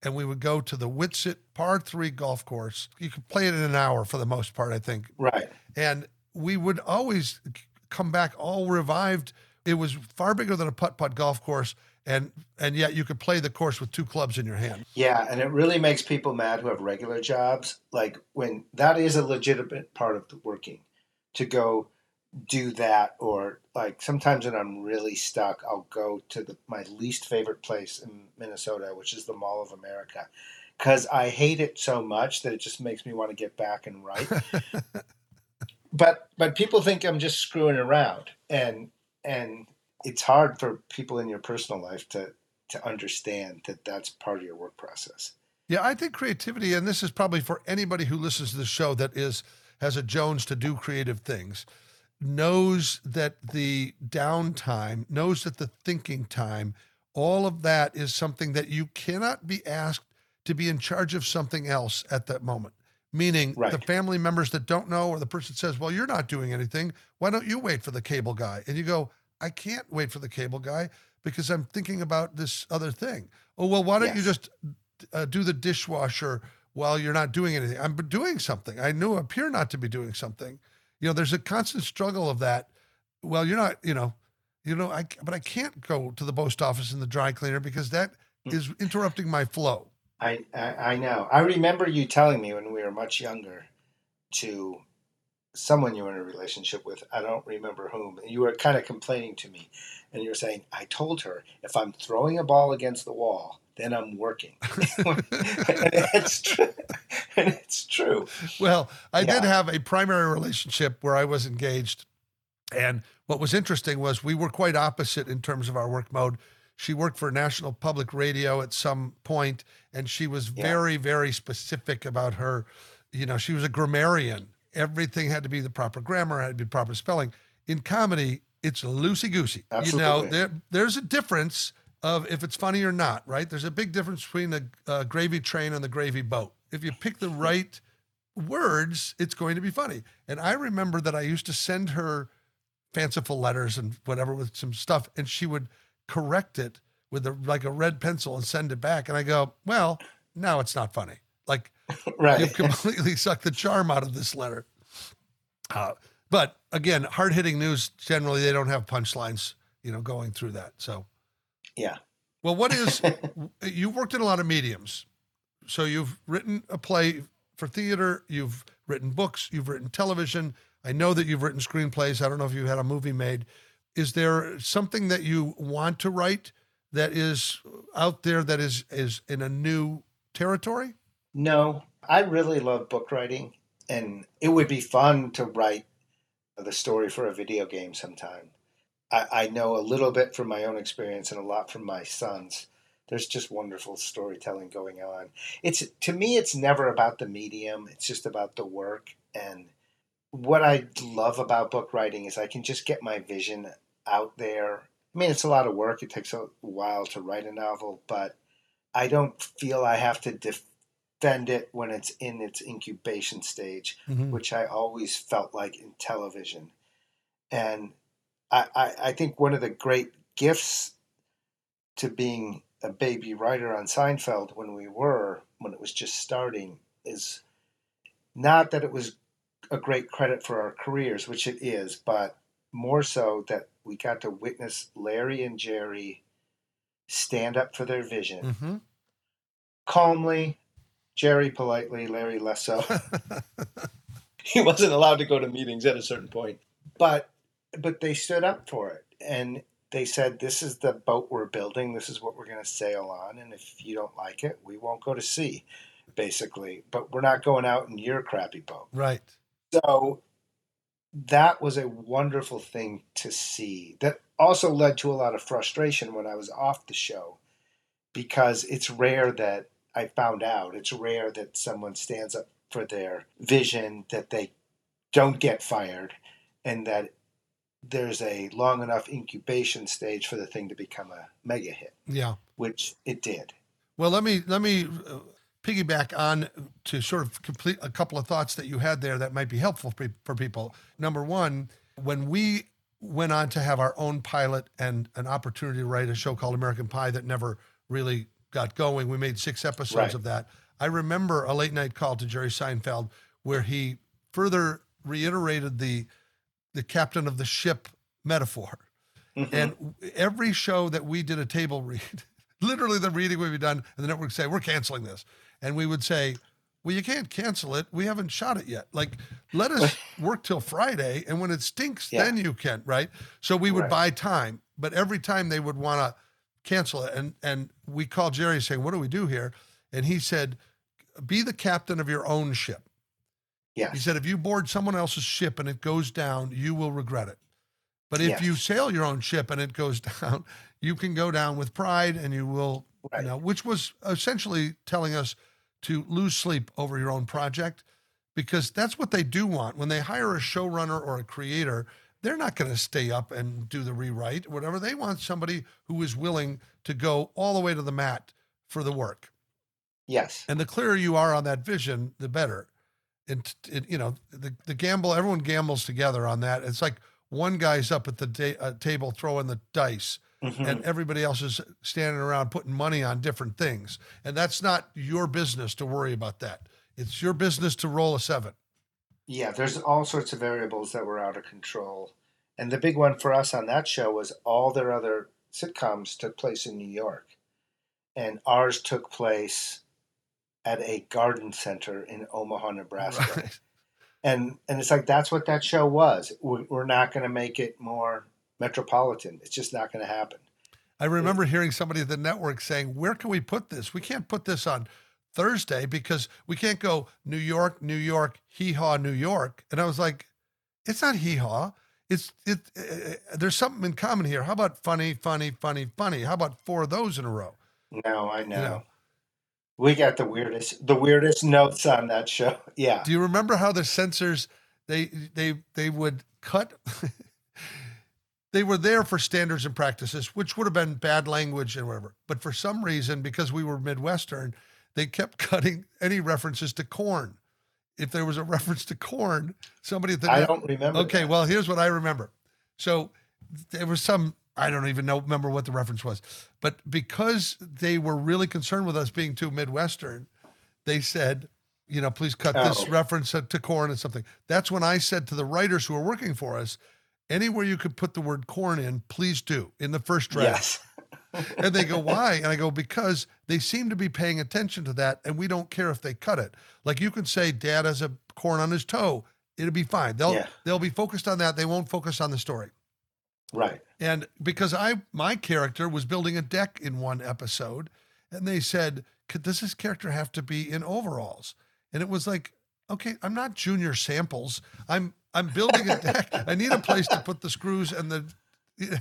and we would go to the Witsit par three golf course. You could play it in an hour for the most part, I think. Right. And we would always come back all revived. It was far bigger than a putt putt golf course. And and yet you could play the course with two clubs in your hand. Yeah, and it really makes people mad who have regular jobs. Like when that is a legitimate part of the working to go do that or like sometimes when I'm really stuck, I'll go to the my least favorite place in Minnesota, which is the Mall of America. Cause I hate it so much that it just makes me want to get back and write. but but people think I'm just screwing around and and it's hard for people in your personal life to to understand that that's part of your work process. Yeah, I think creativity, and this is probably for anybody who listens to the show that is has a Jones to do creative things, knows that the downtime, knows that the thinking time, all of that is something that you cannot be asked to be in charge of something else at that moment. Meaning Right. the family members that don't know, or the person says, Well, you're not doing anything. Why don't you wait for the cable guy? And you go, I can't wait for the cable guy because I'm thinking about this other thing. Oh, well, why don't you just uh, do the dishwasher while you're not doing anything? I'm doing something. I know appear not to be doing something. You know, there's a constant struggle of that. Well, you're not, you know, you know, I, but I can't go to the post office and the dry cleaner because that mm. is interrupting my flow. I, I I know. I remember you telling me when we were much younger to someone you were in a relationship with. I don't remember whom. You were kind of complaining to me, and you were saying, "I told her if I'm throwing a ball against the wall, then I'm working." and it's true. And it's true. Well, I did have a primary relationship where I was engaged. And what was interesting was we were quite opposite in terms of our work mode. She worked for National Public Radio at some point, and she was Yeah. very, very specific about her. You know, she was a grammarian. Everything had to be the proper grammar, had to be proper spelling. In comedy, it's loosey goosey. You know, there, there's a difference of if it's funny or not, right? There's a big difference between the uh, gravy train and the gravy boat. If you pick the right words, it's going to be funny. And I remember that I used to send her fanciful letters and whatever with some stuff, and she would correct it with a, like a red pencil and send it back. And I go, well, now it's not funny. Like Right. you've completely sucked the charm out of this letter. Uh, but again, hard hitting news generally they don't have punchlines, you know, going through that. So yeah. well, what is you've worked in a lot of mediums. So you've written a play for theater, you've written books, you've written television. I know that you've written screenplays. I don't know if you've had a movie made. Is there something that you want to write that is out there that is is in a new territory? No, I really love book writing, and it would be fun to write the story for a video game sometime. I, I know a little bit from my own experience and a lot from my sons. There's just wonderful storytelling going on. It's to me, it's never about the medium. It's just about the work. And what I love about book writing is I can just get my vision out there. I mean, it's a lot of work. It takes a while to write a novel, but I don't feel I have to defend it when it's in its incubation stage mm-hmm. which I always felt like in television. And I, I, I think one of the great gifts to being a baby writer on Seinfeld when we were, when it was just starting, is not that it was a great credit for our careers, which it is, but more so that we got to witness Larry and Jerry stand up for their vision Mm-hmm. calmly, Jerry politely, Larry less so. he wasn't allowed to go to meetings at a certain point. But but they stood up for it and they said this is the boat we're building, this is what we're going to sail on and if you don't like it, we won't go to sea basically, but we're not going out in your crappy boat. Right. So that was a wonderful thing to see. That also led to a lot of frustration when I was off the show because it's rare that I found out it's rare that someone stands up for their vision, that they don't get fired, and that there's a long enough incubation stage for the thing to become a mega hit, Yeah. which it did. Well, let me let me uh, piggyback on to sort of complete a couple of thoughts that you had there that might be helpful for, for people. Number one, when we went on to have our own pilot and an opportunity to write a show called American Pie that never really got going, we made six episodes Right. of that. I remember a late night call to Jerry Seinfeld where he further reiterated the the captain of the ship metaphor. Mhm. And every show that we did a table read, literally the reading would be done, and the network would say, We're canceling this. And we would say, well, you can't cancel it. We haven't shot it yet. Like, let us work till Friday, and when it stinks, Yeah. then you can, right? So we would Right. buy time, but every time they would want to cancel it, and and we called Jerry saying, "What do we do here?" And he said, "Be the captain of your own ship." Yes. He said, "If you board someone else's ship and it goes down, you will regret it. But if you sail your own ship and it goes down, you can go down with pride, and you will, Right. you know." Which was essentially telling us to lose sleep over your own project because that's what they do want. When they hire a showrunner or a creator, they're not going to stay up and do the rewrite or whatever. They want somebody who is willing to go all the way to the mat for the work. yes. And the clearer you are on that vision, the better. And it, you know, the, the gamble, everyone gambles together on that. It's like one guy's up at the da- uh, table throwing the dice Mhm. and everybody else is standing around putting money on different things. And that's not your business to worry about that. It's your business to roll a seven. Yeah, there's all sorts of variables that were out of control. And the big one for us on that show was all their other sitcoms took place in New York. And ours took place at a garden center in Omaha, Nebraska. Right. And and it's like that's what that show was. We're, we're not going to make it more metropolitan. It's just not going to happen. I remember hearing somebody at the network saying, Where can we put this? We can't put this on Thursday because we can't go New York, New York, hee haw, New York. And I was like, It's not hee haw. It's it. Uh, there's something in common here. How about funny, funny, funny, funny? How about four of those in a row? No, I know. know. We got the weirdest the weirdest notes on that show. Yeah. Do you remember how the censors they they they would cut? they were there for standards and practices, which would have been bad language and whatever. But for some reason, because we were Midwestern, they kept cutting any references to corn. If there was a reference to corn, somebody at the I don't remember. Okay, that. well, here's what I remember. So there was some, I don't even know, remember what the reference was, but because they were really concerned with us being too Midwestern, they said, you know, please cut this Oh. reference to corn and something. That's when I said to the writers who were working for us, anywhere you could put the word corn in, please do in the first draft. Yes. And they go, why? And I go, because they seem to be paying attention to that and we don't care if they cut it. Like you can say dad has a corn on his toe. It'll be fine. They'll Yeah. they'll be focused on that. They won't focus on the story. Right. And because I my character was building a deck in one episode, and they said, Could does this character have to be in overalls? And it was like, okay, I'm not junior samples. I'm I'm building a deck. I need a place to put the screws and the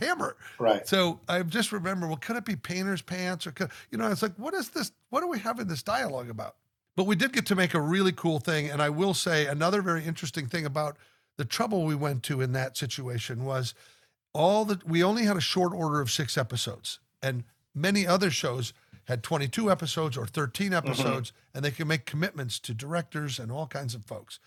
hammer. Right. So I just remember, well, could it be painter's pants or could, you know, it's like, what is this? What are we having this dialogue about? But we did get to make a really cool thing. And I will say another very interesting thing about the trouble we went to in that situation was all that we only had a short order of six episodes. And many other shows had 22 episodes or 13 mm-hmm. episodes, and they can make commitments to directors and all kinds of folks.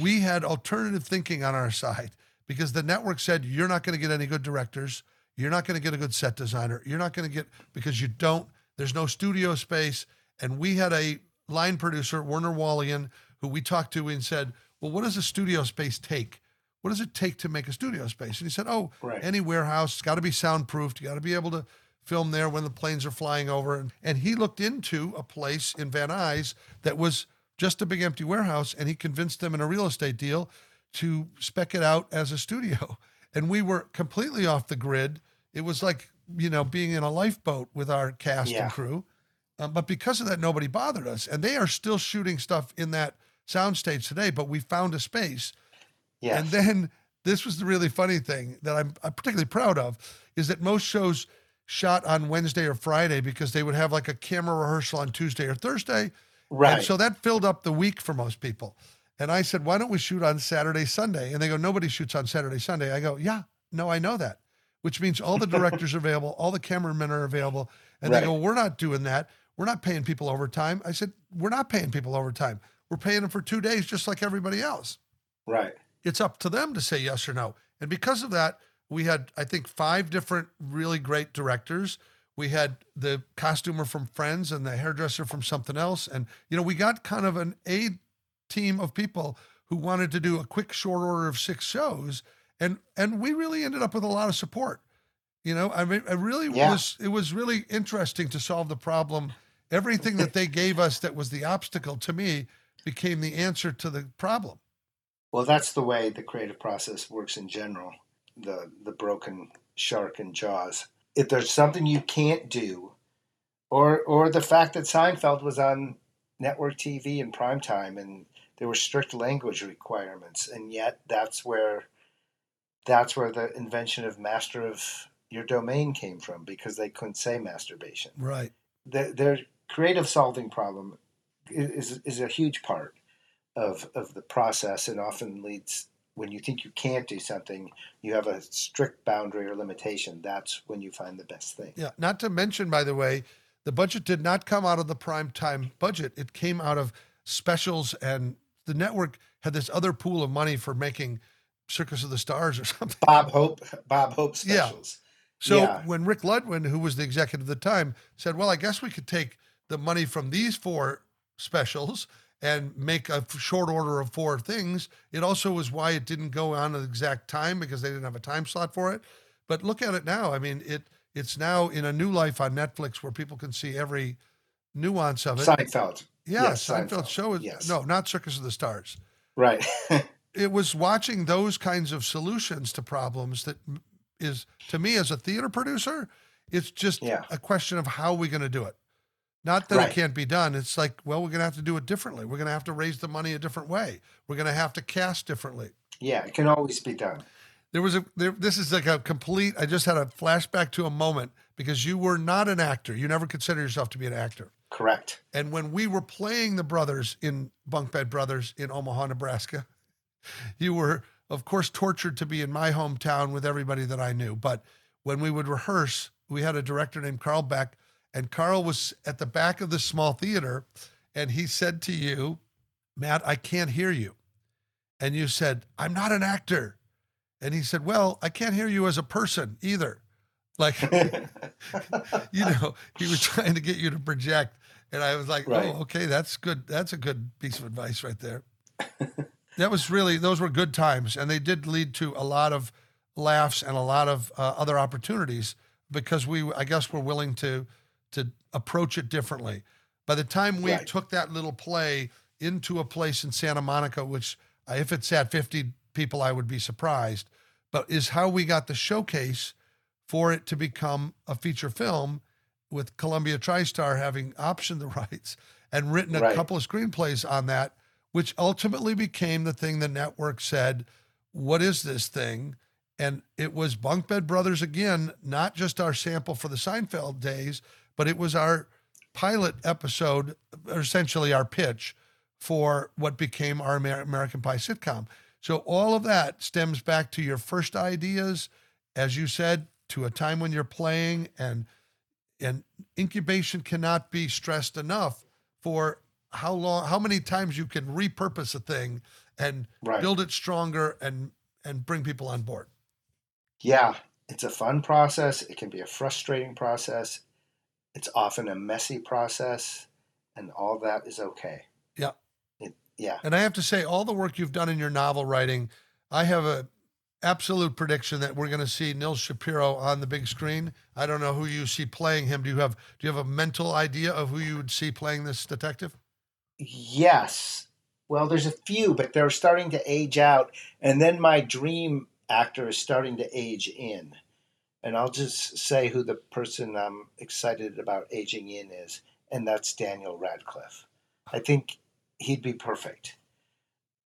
We had alternative thinking on our side because the network said, you're not going to get any good directors. You're not going to get a good set designer. You're not going to get, because you don't, there's no studio space. And we had a line producer, Werner Wallian, who we talked to and said, well, what does a studio space take? What does it take to make a studio space? And he said, oh, Right. any warehouse, it's got to be soundproofed. You got to be able to film there when the planes are flying over. And, and he looked into a place in Van Nuys that was just a big empty warehouse, and he convinced them in a real estate deal to spec it out as a studio. And we were completely off the grid. It was like, you know, being in a lifeboat with our cast Yeah. and crew. Um, but because of that, nobody bothered us. And they are still shooting stuff in that soundstage today, but we found a space. And then this was the really funny thing that I'm, I'm particularly proud of is that most shows shot on Wednesday or Friday because they would have like a camera rehearsal on Tuesday or Thursday. right. And so that filled up the week for most people. And I said, why don't we shoot on Saturday, Sunday? And they go, nobody shoots on Saturday, Sunday. I go, yeah, no, I know that, which means all the directors are available, all the cameramen are available. And they go, we're not doing that. We're not paying people overtime. I said, we're not paying people overtime. We're paying them for two days, just like everybody else. right. It's up to them to say yes or no. And because of that, we had, I think, five different really great directors. We had the costumer from Friends and the hairdresser from something else. And, you know, we got kind of an A team of people who wanted to do a quick short order of six shows. And and we really ended up with a lot of support. You know, I mean, it really Yeah. was it was really interesting to solve the problem. Everything that they gave us that was the obstacle to me became the answer to the problem. Well, that's the way the creative process works in general. The the broken shark and Jaws. If there's something you can't do, or or the fact that Seinfeld was on network TV in prime time and there were strict language requirements, and yet that's where that's where the invention of master of your domain came from because they couldn't say masturbation. Right. Their, their creative solving problem is is a huge part of of the process, and often leads when you think you can't do something, you have a strict boundary or limitation. That's when you find the best thing. Yeah. Not to mention, by the way, the budget did not come out of the prime time budget. It came out of specials, and the network had this other pool of money for making Circus of the Stars or something. Bob Hope, Bob Hope specials. Yeah. So Yeah. when Rick Ludwin, who was the executive at the time, said, "Well, I guess we could take the money from these four specials and make a short order of four things," it also was why it didn't go on the exact time because they didn't have a time slot for it. But look at it now. I mean, it it's now in a new life on Netflix where people can see every nuance of it. Seinfeld. yeah, yes, Seinfeld, Seinfeld. show is Yes. no, not Circus of the Stars Right. it was watching those kinds of solutions to problems that is to me as a theater producer it's just Yeah. a question of how are we're going to do it not that Right. it can't be done it's like well we're going to have to do it differently we're going to have to raise the money a different way we're going to have to cast differently yeah, it can always be done. there was a there, this is like a complete i just had a flashback to a moment because you were not an actor you never considered yourself to be an actor Correct. and when we were playing the brothers in Bunk Bed Brothers in Omaha, Nebraska, you were, of course, tortured to be in my hometown with everybody that I knew. But when we would rehearse, we had a director named Carl Beck, and Carl was at the back of the small theater, and he said to you, Matt, I can't hear you. And you said, I'm not an actor. And he said, Well, I can't hear you as a person either. Like, you know, he was trying to get you to project. And I was like, Right. oh, okay, that's good. That's a good piece of advice right there. that was really, those were good times. And they did lead to a lot of laughs and a lot of uh, other opportunities because we, I guess, were willing to, to approach it differently. By the time we Right. took that little play into a place in Santa Monica, which uh, if it sat 50 people, I would be surprised, but is how we got the showcase for it to become a feature film with Columbia TriStar having optioned the rights and written a Right. couple of screenplays on that, which ultimately became the thing the network said, What is this thing? And it was Bunk Bed Brothers again, not just our sample for the Seinfeld days, but it was our pilot episode, or essentially our pitch for what became our Amer- American Pie sitcom. So all of that stems back to your first ideas, as you said, to a time when you're playing and and incubation cannot be stressed enough for how long how many times you can repurpose a thing and Right. build it stronger and and bring people on board. Yeah, it's a fun process. It can be a frustrating process. It's often a messy process, and all that is okay. Yeah. It, yeah. And I have to say, all the work you've done in your novel writing, I have a absolute prediction that we're going to see Nils Shapiro on the big screen. I don't know who you see playing him. Do you have do you have a mental idea of who you would see playing this detective? Yes. Well, there's a few, but they're starting to age out. And then my dream actor is starting to age in. And I'll just say who the person I'm excited about aging in is, and that's Daniel Radcliffe. I think he'd be perfect.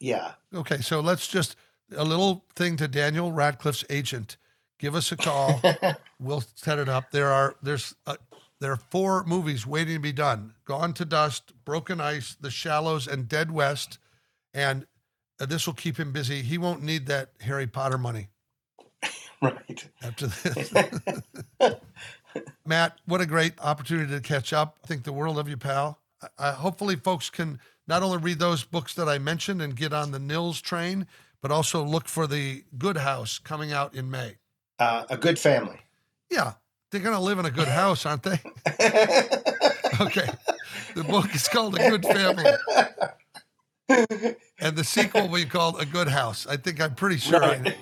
Yeah. Okay, so let's just a little thing to Daniel Radcliffe's agent. Give us a call. we'll set it up. There are there's uh there are four movies waiting to be done: Gone to Dust, Broken Ice, The Shallows, and Dead West. And uh, this will keep him busy. He won't need that Harry Potter money right. after this. Matt, what a great opportunity to catch up. I think the world of you, pal. I, I, hopefully, folks can not only read those books that I mentioned and get on the Nils train, but also look for the Good House coming out in May. Uh, a good family. Yeah, they're going to live in a good house, aren't they? Okay. The book is called A Good Family, and the sequel will be called A Good House. I think I'm pretty sure. Right.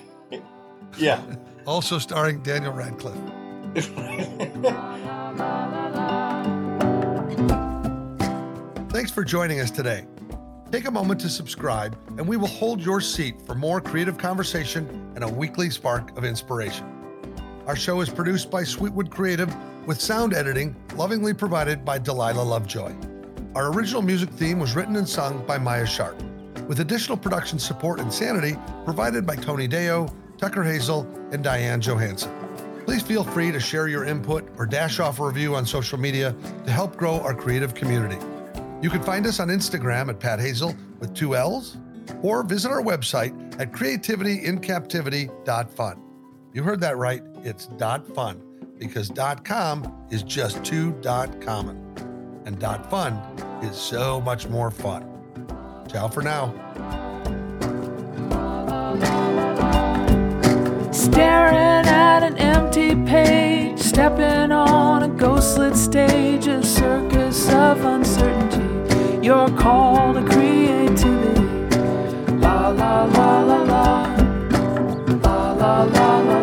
yeah. Also starring Daniel Radcliffe. Thanks for joining us today. Take a moment to subscribe, and we will hold your seat for more creative conversation and a weekly spark of inspiration. Our show is produced by Sweetwood Creative with sound editing lovingly provided by Delilah Lovejoy. Our original music theme was written and sung by Maya Sharp, with additional production support and sanity provided by Tony Deo, Tucker Hazell, and Diane Johansson. Please feel free to share your input or dash off a review on social media to help grow our creative community. You can find us on Instagram at Pat Hazell with two L's, or visit our website at creativityInCaptivity.fun. You heard that right. It's dot .fun because dot .com is just too dot .common. And dot .fun is so much more fun. Ciao for now. Staring at an empty page, stepping on a ghostlit stage, a circus of uncertainty. Your call to creativity. La la la la la. La la la la.